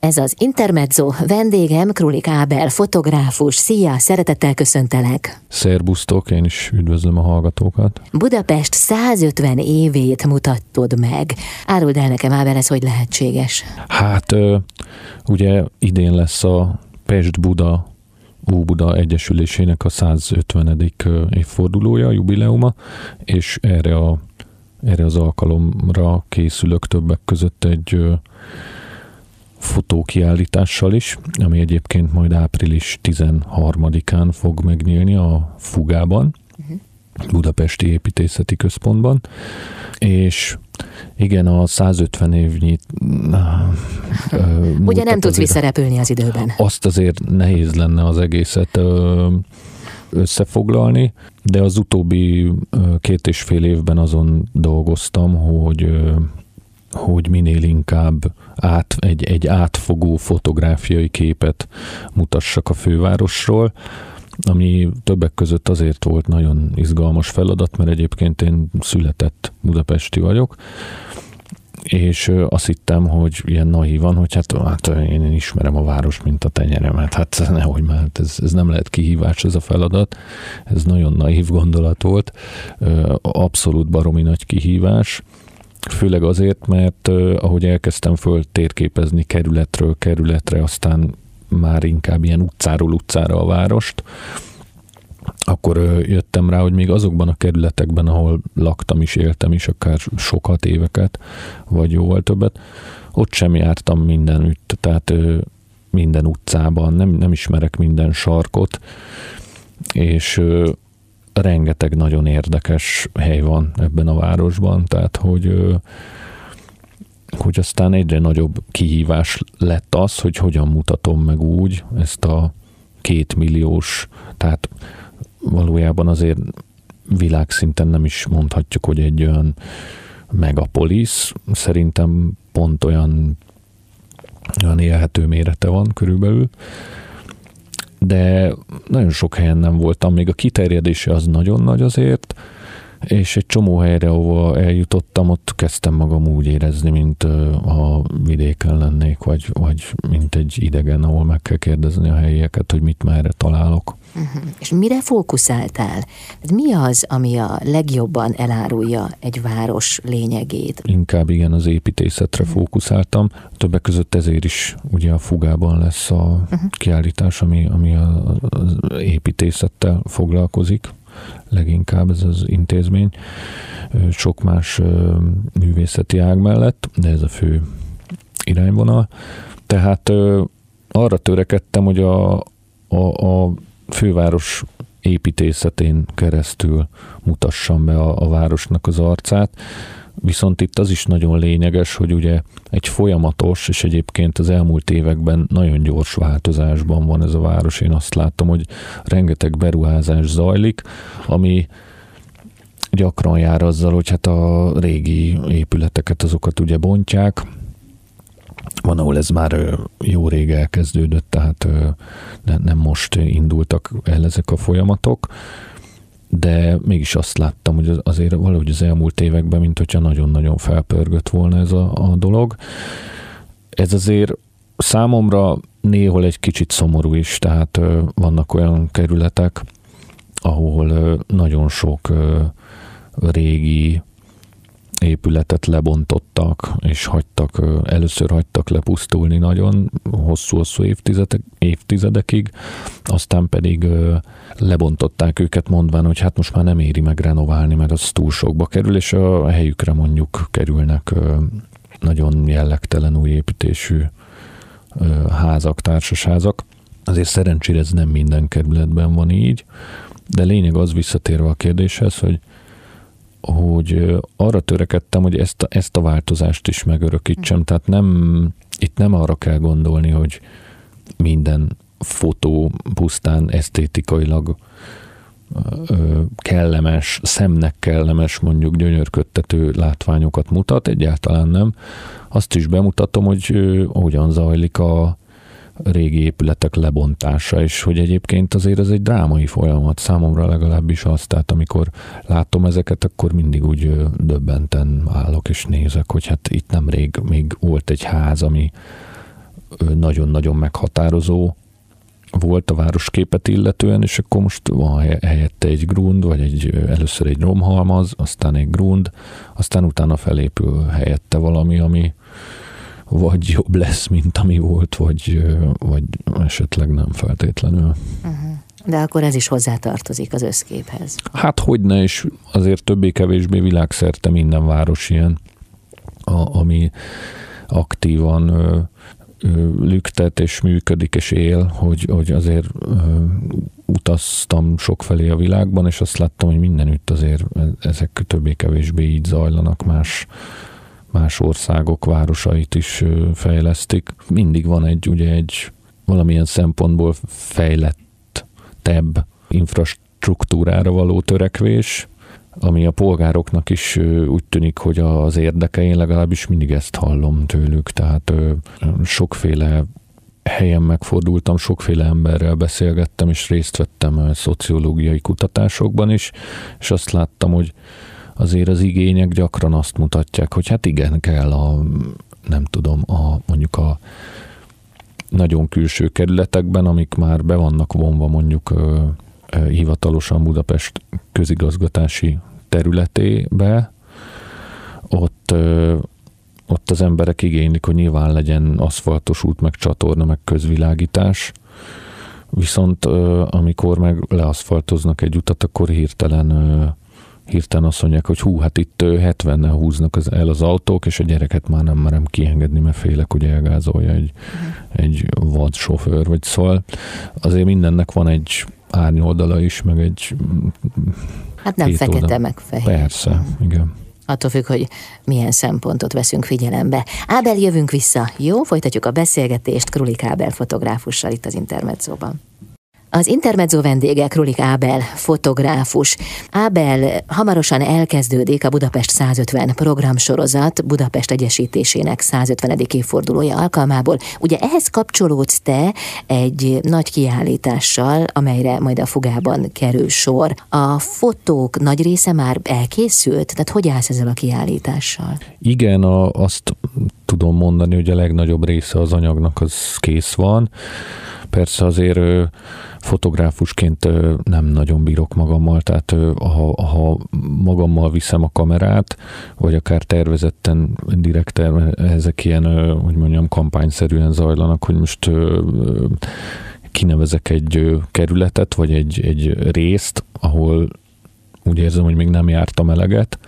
Ez az Intermezzo, vendégem Krulik Ábel, fotográfus. Szia, szeretettel köszöntelek. Szerbusztok, én is üdvözlöm a hallgatókat. Budapest 150 évét mutattod meg. Áruld el nekem, Ábel, ez hogy lehetséges? Hát ugye idén lesz a Pest-Buda Óbuda Egyesülésének a 150. évfordulója, jubileuma, és erre, a, erre az alkalomra készülök többek között egy fotókiállítással is, ami egyébként majd április 13-án fog megnyílni a Fugában, uh-huh. Budapesti Építészeti Központban, és igen, a 150 évnyit... Ugye nem tudsz visszarepülni az időben. Azt azért nehéz lenne az egészet összefoglalni, de az utóbbi két és fél évben azon dolgoztam, hogy hogy minél inkább át, egy, egy átfogó fotográfiai képet mutassak a fővárosról, ami többek között azért volt nagyon izgalmas feladat, mert egyébként én született budapesti vagyok, és azt hittem, hogy ilyen naívan, hogy hát, hát én ismerem a város, mint a tenyeremet. Hát nehogy már, hát ez, ez nem lehet kihívás ez a feladat. Ez nagyon naív gondolat volt. Abszolút baromi nagy kihívás Főleg azért, mert ahogy elkezdtem föl térképezni kerületről kerületre, aztán már inkább ilyen utcáról utcára a várost, akkor jöttem rá, hogy még azokban a kerületekben, ahol laktam is, éltem is, akár sokat éveket, vagy jóval többet, ott sem jártam mindenütt, tehát minden utcában, nem, nem ismerek minden sarkot, és rengeteg nagyon érdekes hely van ebben a városban, tehát hogy hogy aztán egyre nagyobb kihívás lett az, hogy hogyan mutatom meg úgy ezt a két milliós, tehát valójában azért világszinten nem is mondhatjuk, hogy egy olyan megapolis, szerintem pont olyan, olyan élhető mérete van körülbelül, de nagyon sok helyen nem voltam, még a kiterjedése az nagyon nagy azért, és egy csomó helyre, ahova eljutottam, ott kezdtem magam úgy érezni, mint ha vidéken lennék, vagy, vagy mint egy idegen, ahol meg kell kérdezni a helyieket, hogy mit merre találok. Uh-huh. És mire fókuszáltál? Mi az, ami a legjobban elárulja egy város lényegét? Inkább igen, az építészetre uh-huh. fókuszáltam. Többek között ezért is ugye a Fugában lesz a uh-huh. kiállítás, ami, ami az építészettel foglalkozik leginkább ez az intézmény, sok más művészeti ág mellett, de ez a fő irányvonal. Tehát arra törekedtem, hogy a, a, a főváros építészetén keresztül mutassam be a, a városnak az arcát, Viszont itt az is nagyon lényeges, hogy ugye egy folyamatos, és egyébként az elmúlt években nagyon gyors változásban van ez a város. Én azt látom, hogy rengeteg beruházás zajlik, ami gyakran jár azzal, hogy hát a régi épületeket azokat ugye bontják, van, ahol ez már jó rég elkezdődött, tehát nem most indultak el ezek a folyamatok, de mégis azt láttam, hogy azért valahogy az elmúlt években, mint hogyha nagyon-nagyon felpörgött volna ez a, a dolog. Ez azért számomra néhol egy kicsit szomorú is, tehát vannak olyan kerületek, ahol nagyon sok régi épületet lebontottak, és hagytak, először hagytak lepusztulni nagyon hosszú-hosszú évtizedek, évtizedekig, aztán pedig lebontották őket mondván, hogy hát most már nem éri meg renoválni, mert az túl sokba kerül, és a helyükre mondjuk kerülnek nagyon jellegtelen új építésű házak, társasházak. Azért szerencsére ez nem minden kerületben van így, de lényeg az visszatérve a kérdéshez, hogy hogy arra törekedtem, hogy ezt a, ezt a változást is megörökítsem. Mm. Tehát nem, itt nem arra kell gondolni, hogy minden fotó pusztán esztétikailag kellemes, szemnek kellemes, mondjuk gyönyörködtető látványokat mutat, egyáltalán nem. Azt is bemutatom, hogy hogyan zajlik a, régi épületek lebontása, és hogy egyébként azért ez egy drámai folyamat, számomra legalábbis az, tehát amikor látom ezeket, akkor mindig úgy döbbenten állok és nézek, hogy hát itt nemrég még volt egy ház, ami nagyon-nagyon meghatározó volt a városképet illetően, és akkor most van helyette egy grund, vagy egy, először egy romhalmaz, aztán egy grund, aztán utána felépül helyette valami, ami vagy jobb lesz, mint ami volt, vagy, vagy esetleg nem feltétlenül. Uh-huh. De akkor ez is hozzátartozik az összképhez. Hát hogyne, és azért többé-kevésbé világszerte minden város ilyen, a, ami aktívan ö, ö, lüktet és működik és él, hogy, hogy azért ö, utaztam sokfelé a világban, és azt láttam, hogy mindenütt azért e, ezek többé-kevésbé így zajlanak más más országok városait is fejlesztik. Mindig van egy, ugye egy valamilyen szempontból fejlett tebb infrastruktúrára való törekvés, ami a polgároknak is úgy tűnik, hogy az érdeke, én legalábbis mindig ezt hallom tőlük, tehát sokféle helyen megfordultam, sokféle emberrel beszélgettem, és részt vettem szociológiai kutatásokban is, és azt láttam, hogy azért az igények gyakran azt mutatják, hogy hát igen, kell a, nem tudom, a, mondjuk a nagyon külső kerületekben, amik már be vannak vonva mondjuk ö, ö, hivatalosan Budapest közigazgatási területébe, ott, ö, ott az emberek igénylik, hogy nyilván legyen aszfaltos út, meg csatorna, meg közvilágítás, viszont amikor meg leaszfaltoznak egy utat, akkor hirtelen hirtelen azt mondják, hogy hú, hát itt 70-nel húznak az, el az autók, és a gyereket már nem merem kiengedni, mert félek, hogy elgázolja egy, uh-huh. egy vad sofőr, vagy szóval azért mindennek van egy árnyoldala is, meg egy Hát nem fekete, oldal. meg fehér. Persze, igen. Attól függ, hogy milyen szempontot veszünk figyelembe. Ábel, jövünk vissza. Jó, folytatjuk a beszélgetést Krulik Ábel fotográfussal itt az Intermedzóban. Az Intermezzo vendége Krulik Ábel, fotográfus. Ábel, hamarosan elkezdődik a Budapest 150 programsorozat Budapest Egyesítésének 150. évfordulója alkalmából. Ugye ehhez kapcsolódsz te egy nagy kiállítással, amelyre majd a fogában kerül sor. A fotók nagy része már elkészült? Tehát hogy állsz ezzel a kiállítással? Igen, a, azt tudom mondani, hogy a legnagyobb része az anyagnak az kész van. Persze azért fotográfusként nem nagyon bírok magammal, tehát ha, ha magammal viszem a kamerát, vagy akár tervezetten, direkt ezek ilyen, hogy mondjam, kampányszerűen zajlanak, hogy most kinevezek egy kerületet, vagy egy, egy részt, ahol úgy érzem, hogy még nem jártam eleget,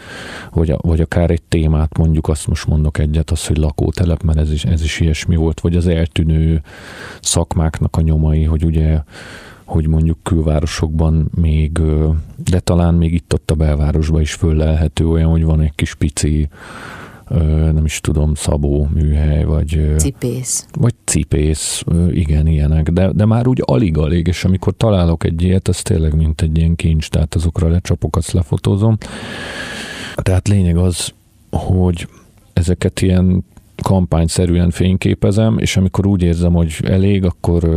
vagy, vagy akár egy témát, mondjuk azt most mondok egyet, az, hogy lakótelep, mert ez is, ez is ilyesmi volt, vagy az eltűnő szakmáknak a nyomai, hogy ugye hogy mondjuk külvárosokban még, de talán még itt-ott a belvárosban is föllelhető olyan, hogy van egy kis pici nem is tudom, szabó műhely, vagy... Cipész. Vagy cipész, igen, ilyenek, de, de már úgy alig-alig, és amikor találok egy ilyet, az tényleg mint egy ilyen kincs, tehát azokra lecsapok, azt lefotózom. Tehát lényeg az, hogy ezeket ilyen kampányszerűen fényképezem, és amikor úgy érzem, hogy elég, akkor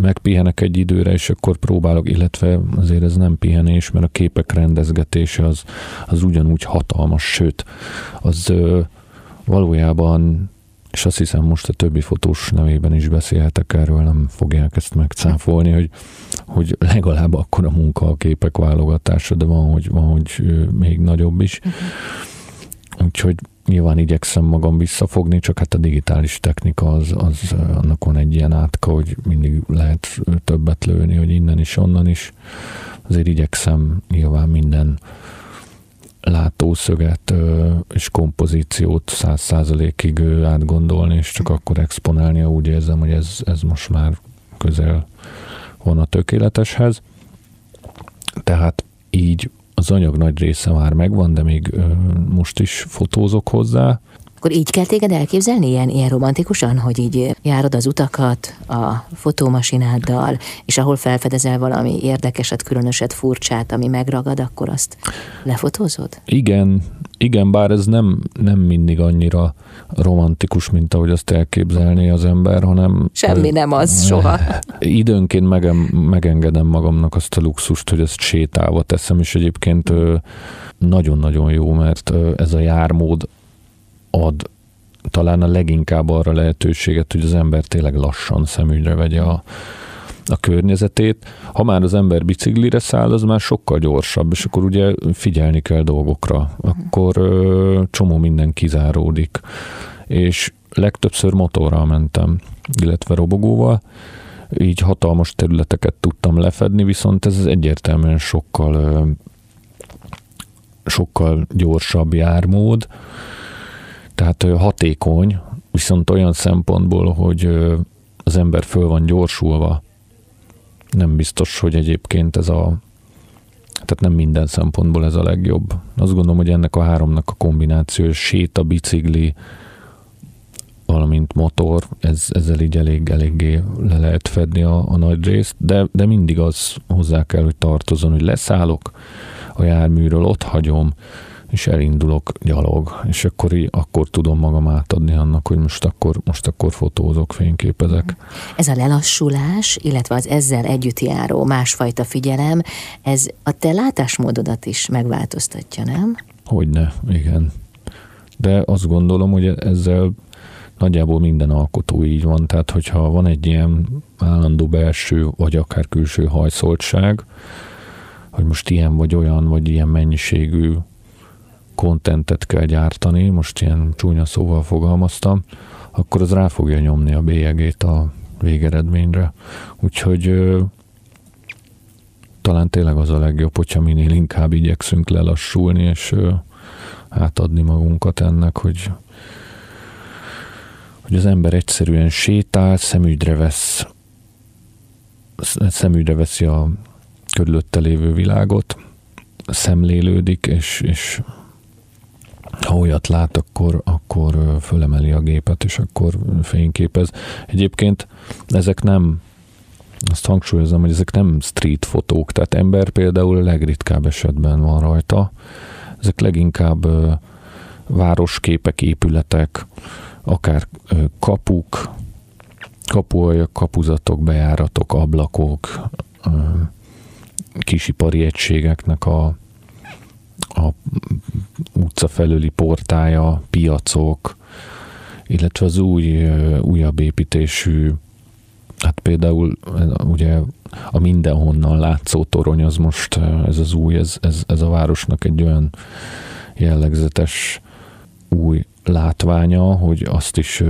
megpihenek egy időre, és akkor próbálok, illetve azért ez nem pihenés, mert a képek rendezgetése az, az ugyanúgy hatalmas, sőt, az ö, valójában és azt hiszem most a többi fotós nevében is beszélhetek erről, nem fogják ezt megcáfolni, hogy, hogy legalább akkor a munka a képek válogatása, de van, hogy, van, hogy még nagyobb is. Uh-huh. Úgyhogy nyilván igyekszem magam visszafogni, csak hát a digitális technika az, az annak van egy ilyen átka, hogy mindig lehet többet lőni, hogy innen is, onnan is. Azért igyekszem nyilván minden látószöget és kompozíciót száz százalékig átgondolni, és csak akkor exponálni, úgy érzem, hogy ez, ez most már közel van a tökéleteshez. Tehát így az anyag nagy része már megvan, de még most is fotózok hozzá. Akkor így kell téged elképzelni, ilyen, ilyen romantikusan, hogy így járod az utakat a fotómasináddal, és ahol felfedezel valami érdekeset, különöset, furcsát, ami megragad, akkor azt lefotózod? Igen, igen, bár ez nem, nem mindig annyira romantikus, mint ahogy azt elképzelné az ember, hanem... Semmi nem az soha. Időnként megen, megengedem magamnak azt a luxust, hogy ezt sétálva teszem, és egyébként nagyon-nagyon jó, mert ez a jármód ad talán a leginkább arra lehetőséget, hogy az ember tényleg lassan szemügyre vegye a, a környezetét. Ha már az ember biciklire száll, az már sokkal gyorsabb, és akkor ugye figyelni kell dolgokra. Akkor ö, csomó minden kizáródik. És legtöbbször motorral mentem, illetve robogóval, így hatalmas területeket tudtam lefedni, viszont ez egyértelműen sokkal sokkal gyorsabb jármód, tehát hatékony, viszont olyan szempontból, hogy az ember föl van gyorsulva. Nem biztos, hogy egyébként ez a tehát nem minden szempontból ez a legjobb. Azt gondolom, hogy ennek a háromnak a kombináció, séta, bicikli, valamint motor, ez, ezzel így elég, eléggé le lehet fedni a, a nagy részt, de, de mindig az hozzá kell, hogy tartozon, hogy leszállok a járműről, ott hagyom, és elindulok gyalog, és akkor, akkor tudom magam átadni annak, hogy most akkor, most akkor fotózok, fényképezek. Ez a lelassulás, illetve az ezzel együtt járó másfajta figyelem, ez a te látásmódodat is megváltoztatja, nem? Hogyne, igen. De azt gondolom, hogy ezzel nagyjából minden alkotó így van, tehát hogyha van egy ilyen állandó belső, vagy akár külső hajszoltság, hogy most ilyen vagy olyan, vagy ilyen mennyiségű kontentet kell gyártani, most ilyen csúnya szóval fogalmaztam, akkor az rá fogja nyomni a bélyegét a végeredményre. Úgyhogy ö, talán tényleg az a legjobb, hogyha minél inkább igyekszünk lelassulni, és ö, átadni magunkat ennek, hogy hogy az ember egyszerűen sétál, szemügyre vesz szemügyre veszi a körülötte lévő világot, szemlélődik, és, és ha olyat lát, akkor, akkor fölemeli a gépet, és akkor fényképez. Egyébként ezek nem, azt hangsúlyozom, hogy ezek nem street fotók, tehát ember például a legritkább esetben van rajta. Ezek leginkább városképek, épületek, akár kapuk, kapuajak, kapuzatok, bejáratok, ablakok, kisipari egységeknek a, a utca felőli portája, piacok, illetve az új, újabb építésű, hát például ugye a mindenhonnan látszó torony, az most ez az új, ez, ez, ez a városnak egy olyan jellegzetes új látványa, hogy azt is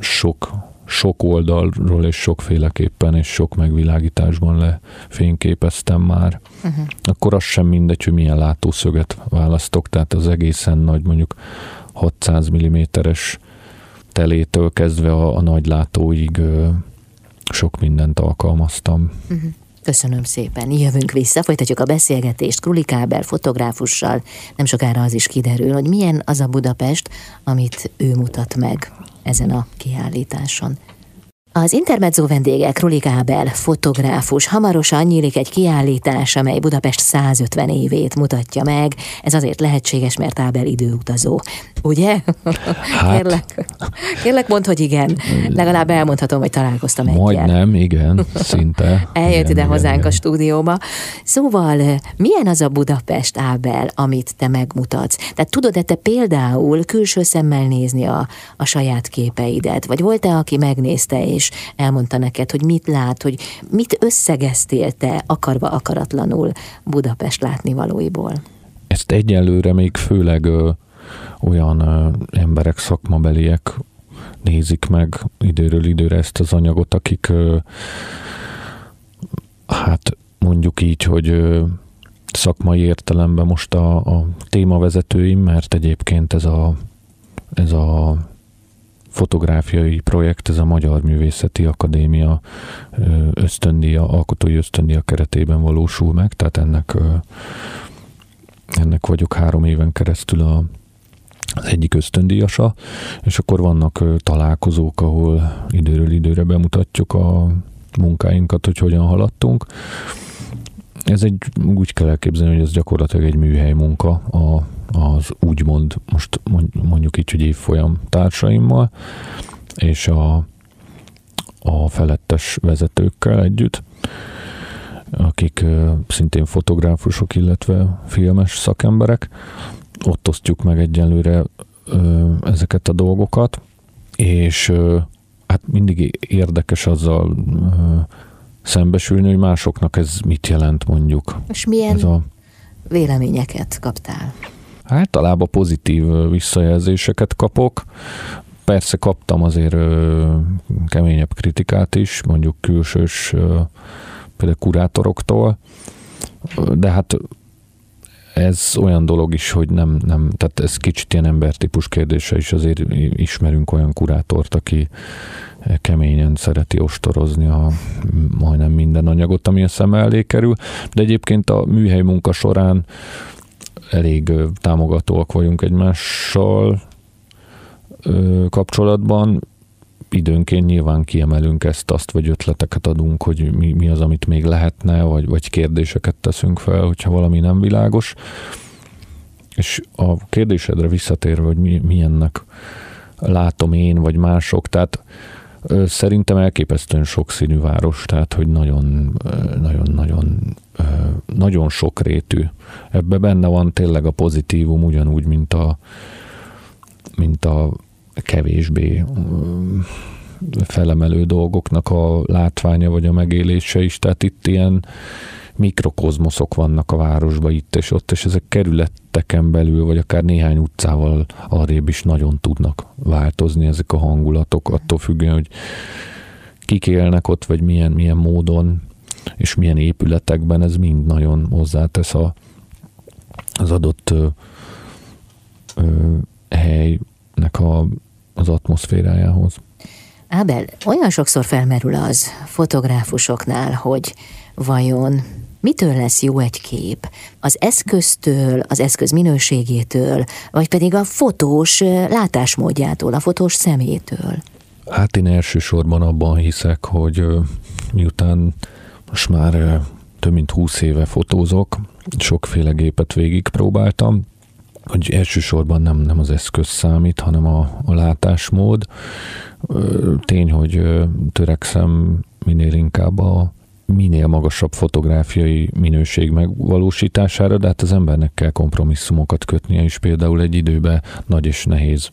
sok, sok oldalról és sokféleképpen és sok megvilágításban lefényképeztem már. Uh-huh. Akkor az sem mindegy, hogy milyen látószöget választok, tehát az egészen nagy, mondjuk 600 mm-es telétől kezdve a, a nagy látóig sok mindent alkalmaztam. Uh-huh. Köszönöm szépen. Jövünk vissza, folytatjuk a beszélgetést Krulikábel fotográfussal. Nem sokára az is kiderül, hogy milyen az a Budapest, amit ő mutat meg ezen a kiállításon. Az Intermezzo vendége Krulik Ábel, fotográfus. Hamarosan nyílik egy kiállítás, amely Budapest 150 évét mutatja meg. Ez azért lehetséges, mert Ábel időutazó. Ugye? Hát, kérlek, kérlek mondd, hogy igen. Legalább elmondhatom, hogy találkoztam egy Majdnem, igen, szinte. Eljött igen, ide igen, hozzánk igen. a stúdióba. Szóval, milyen az a Budapest, Ábel, amit te megmutatsz? Tehát tudod-e te például külső szemmel nézni a, a saját képeidet? Vagy volt-e, aki megnézte és elmondta neked, hogy mit lát, hogy mit összegeztél te akarva akaratlanul Budapest látnivalóiból? Ezt egyelőre még főleg ö, olyan ö, emberek, szakmabeliek nézik meg időről időre ezt az anyagot, akik ö, hát mondjuk így, hogy ö, szakmai értelemben most a, a témavezetőim, mert egyébként ez a, ez a fotográfiai projekt, ez a Magyar Művészeti Akadémia ösztöndíja, alkotói ösztöndíja keretében valósul meg, tehát ennek, ennek vagyok három éven keresztül a, az egyik ösztöndíjasa, és akkor vannak találkozók, ahol időről időre bemutatjuk a munkáinkat, hogy hogyan haladtunk. Ez egy, úgy kell elképzelni, hogy ez gyakorlatilag egy műhely munka a, az úgymond, most mondjuk így, hogy évfolyam társaimmal, és a, a felettes vezetőkkel együtt, akik szintén fotográfusok, illetve filmes szakemberek. Ott osztjuk meg egyenlőre ezeket a dolgokat, és hát mindig érdekes azzal szembesülni, hogy másoknak ez mit jelent mondjuk. És milyen ez a... véleményeket kaptál? Általában pozitív visszajelzéseket kapok. Persze kaptam azért keményebb kritikát is, mondjuk külsős például kurátoroktól, de hát ez olyan dolog is, hogy nem, nem, tehát ez kicsit ilyen embertípus kérdése is, azért ismerünk olyan kurátort, aki keményen szereti ostorozni a majdnem minden anyagot, ami a szem elé kerül, de egyébként a műhely munka során elég támogatóak vagyunk egymással kapcsolatban, időnként nyilván kiemelünk ezt, azt, vagy ötleteket adunk, hogy mi, mi az, amit még lehetne, vagy, vagy kérdéseket teszünk fel, hogyha valami nem világos. És a kérdésedre visszatérve, hogy mi, milyennek látom én, vagy mások, tehát Szerintem elképesztően sokszínű város, tehát hogy nagyon, nagyon, sokrétű. Ebbe benne van tényleg a pozitívum, ugyanúgy, mint a, mint a kevésbé felemelő dolgoknak a látványa vagy a megélése is. Tehát itt ilyen mikrokozmoszok vannak a városban itt és ott, és ezek kerületeken belül, vagy akár néhány utcával arrébb is nagyon tudnak változni ezek a hangulatok, attól függően, hogy kik élnek ott, vagy milyen, milyen módon, és milyen épületekben, ez mind nagyon hozzátesz a, az adott ö, ö, helynek a, az atmoszférájához. Ábel, olyan sokszor felmerül az fotográfusoknál, hogy vajon mitől lesz jó egy kép? Az eszköztől, az eszköz minőségétől, vagy pedig a fotós látásmódjától, a fotós szemétől? Hát én elsősorban abban hiszek, hogy miután most már több mint húsz éve fotózok, sokféle gépet végigpróbáltam, hogy elsősorban nem, nem az eszköz számít, hanem a, a látásmód. Tény, hogy törekszem minél inkább a minél magasabb fotográfiai minőség megvalósítására, de hát az embernek kell kompromisszumokat kötnie, és például egy időben nagy és nehéz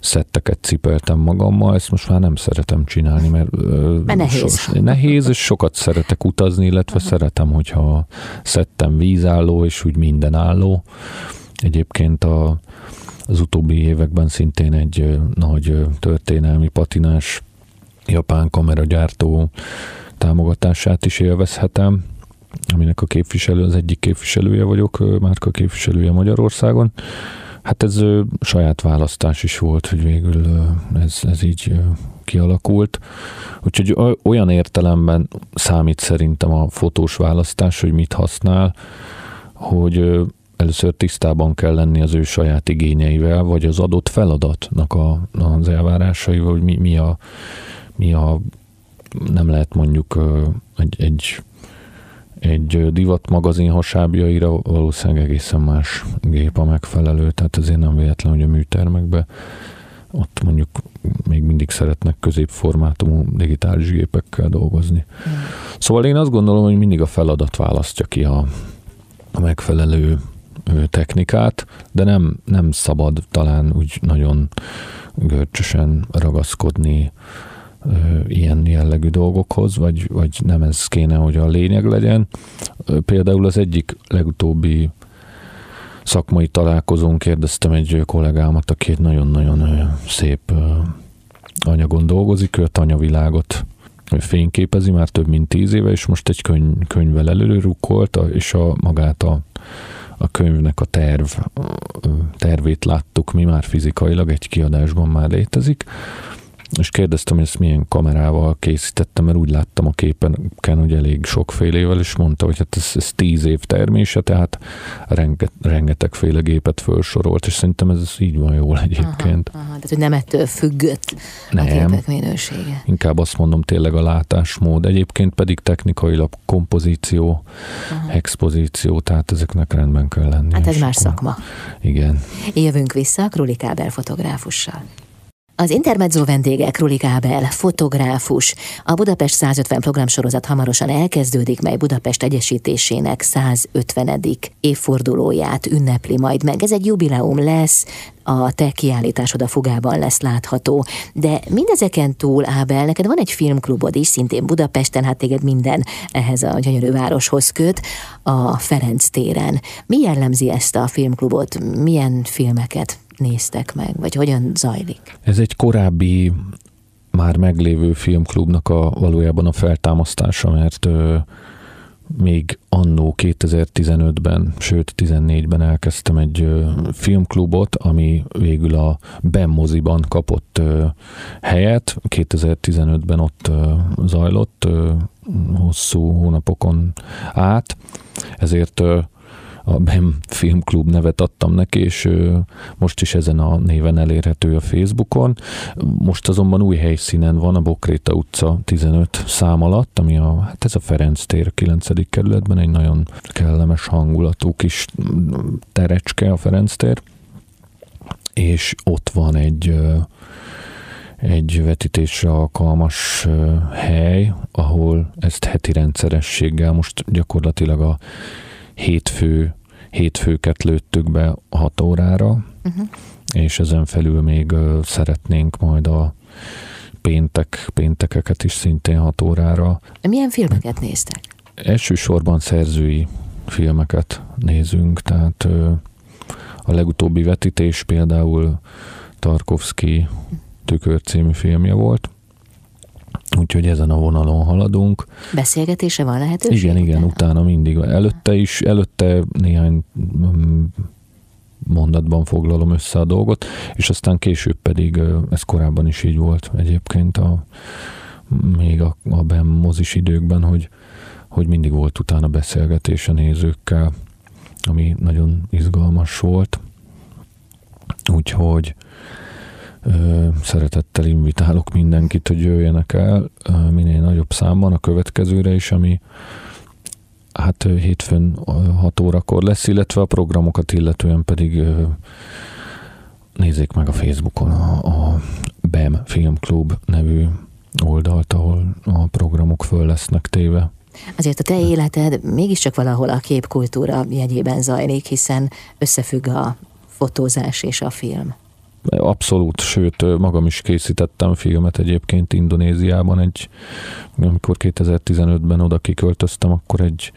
szetteket cipeltem magammal, ezt most már nem szeretem csinálni, mert, mert nehéz. So, nehéz, és sokat szeretek utazni, illetve uh-huh. szeretem, hogyha szettem vízálló, és úgy minden álló. Egyébként a, az utóbbi években szintén egy nagy történelmi patinás japán kameragyártó támogatását is élvezhetem, aminek a képviselő, az egyik képviselője vagyok, márka képviselője Magyarországon. Hát ez saját választás is volt, hogy végül ez, ez így kialakult. Úgyhogy olyan értelemben számít szerintem a fotós választás, hogy mit használ, hogy először tisztában kell lenni az ő saját igényeivel, vagy az adott feladatnak a, az elvárásaival, hogy mi, mi, a, mi a nem lehet mondjuk egy, egy, egy divat magazin hasábjaira valószínűleg egészen más gép a megfelelő, tehát ezért nem véletlen, hogy a műtermekbe ott mondjuk még mindig szeretnek középformátumú digitális gépekkel dolgozni. Mm. Szóval én azt gondolom, hogy mindig a feladat választja ki a, a megfelelő technikát, de nem, nem szabad talán úgy nagyon görcsösen ragaszkodni ilyen jellegű dolgokhoz, vagy, vagy nem ez kéne, hogy a lényeg legyen. Például az egyik legutóbbi szakmai találkozón kérdeztem egy kollégámat, aki egy nagyon-nagyon szép anyagon dolgozik, ő a tanyavilágot fényképezi már több mint tíz éve, és most egy könyv, könyvvel előrukkolt, és a magát a, a könyvnek a terv, tervét láttuk mi már fizikailag, egy kiadásban már létezik, és kérdeztem, hogy ezt milyen kamerával készítettem, mert úgy láttam a képen, hogy elég sokfélével, és mondta, hogy hát ez, ez tíz év termése, tehát renget, rengetegféle gépet felsorolt, és szerintem ez így van jól egyébként. Aha, aha, tehát, hogy nem ettől függött nem, a képek minősége. Inkább azt mondom tényleg a látásmód, egyébként pedig technikailag kompozíció, aha. expozíció, tehát ezeknek rendben kell lenni. Hát ez más szakma. Igen. Jövünk vissza Kruli Kábel fotográfussal. Az Intermezzo vendége Krulik Ábel, fotográfus. A Budapest 150 programsorozat hamarosan elkezdődik, mely Budapest egyesítésének 150. évfordulóját ünnepli majd meg. Ez egy jubileum lesz, a te kiállításod a Fugában lesz látható. De mindezeken túl, Ábel, neked van egy filmklubod is, szintén Budapesten, hát téged minden ehhez a gyönyörű városhoz köt, a Ferenc téren. Mi jellemzi ezt a filmklubot? Milyen filmeket néztek meg, vagy hogyan zajlik? Ez egy korábbi, már meglévő filmklubnak a valójában a feltámasztása, mert ö, még annó 2015-ben, sőt 14-ben elkezdtem egy ö, filmklubot, ami végül a Ben moziban kapott ö, helyet. 2015-ben ott ö, zajlott ö, hosszú hónapokon át, ezért ö, a BEM Filmklub nevet adtam neki, és most is ezen a néven elérhető a Facebookon. Most azonban új helyszínen van, a Bokréta utca 15 szám alatt, ami a, hát ez a Ferenc tér a 9. kerületben, egy nagyon kellemes hangulatú kis terecske a Ferenc tér, és ott van egy egy vetítésre alkalmas hely, ahol ezt heti rendszerességgel most gyakorlatilag a hétfő, hétfőket lőttük be 6 órára, uh-huh. és ezen felül még szeretnénk majd a péntek, péntekeket is szintén 6 órára. Milyen filmeket néztek? Elsősorban szerzői filmeket nézünk, tehát a legutóbbi vetítés például Tarkovsky Tükör című filmje volt, Úgyhogy ezen a vonalon haladunk. Beszélgetése van lehetőség? Igen, igen, utána mindig. Előtte is, előtte néhány mm, mondatban foglalom össze a dolgot, és aztán később pedig, ez korábban is így volt egyébként a, még a, a BEM mozis időkben, hogy, hogy mindig volt utána beszélgetés a nézőkkel, ami nagyon izgalmas volt. Úgyhogy Szeretettel invitálok mindenkit, hogy jöjjenek el minél nagyobb számban a következőre is, ami hát hétfőn 6 órakor lesz, illetve a programokat illetően pedig nézzék meg a Facebookon a, a BEM Filmklub nevű oldalt, ahol a programok föl lesznek téve. Azért a te életed mégiscsak valahol a képkultúra jegyében zajlik, hiszen összefügg a fotózás és a film. Abszolút, sőt, magam is készítettem filmet egyébként Indonéziában, egy, amikor 2015-ben oda kiköltöztem, akkor egy,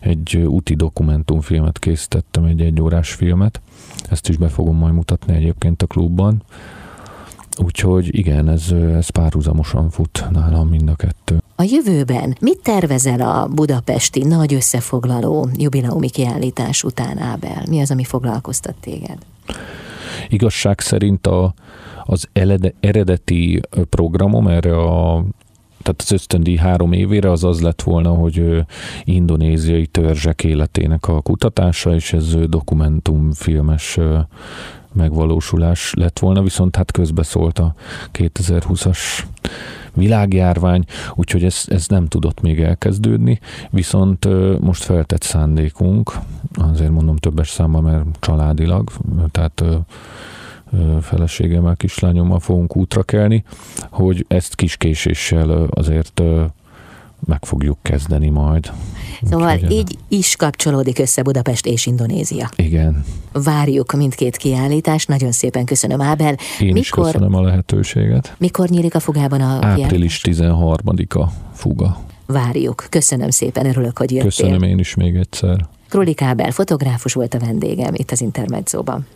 egy úti dokumentumfilmet készítettem, egy egyórás filmet. Ezt is be fogom majd mutatni egyébként a klubban. Úgyhogy igen, ez, ez párhuzamosan fut nálam mind a kettő. A jövőben mit tervezel a budapesti nagy összefoglaló jubileumi kiállítás után, Ábel? Mi az, ami foglalkoztat téged? Igazság szerint a, az eredeti programom erre a tehát az ösztöndi három évére az az lett volna, hogy indonéziai törzsek életének a kutatása, és ez dokumentumfilmes megvalósulás lett volna, viszont hát közbeszólt a 2020-as világjárvány, úgyhogy ez, ez nem tudott még elkezdődni, viszont most feltett szándékunk, azért mondom többes számba, mert családilag, tehát feleségemmel, kislányommal fogunk útra kelni, hogy ezt kis késéssel azért meg fogjuk kezdeni majd. Szóval Úgyhogy így is kapcsolódik össze Budapest és Indonézia. Igen. Várjuk mindkét kiállítást, nagyon szépen köszönöm Ábel. Én mikor, is köszönöm a lehetőséget. Mikor nyílik a fugában a Április 13-a fuga. Várjuk. Köszönöm szépen, örülök, hogy jöttél. Köszönöm én is még egyszer. Krulik Ábel fotográfus volt a vendégem itt az Intermedzóban.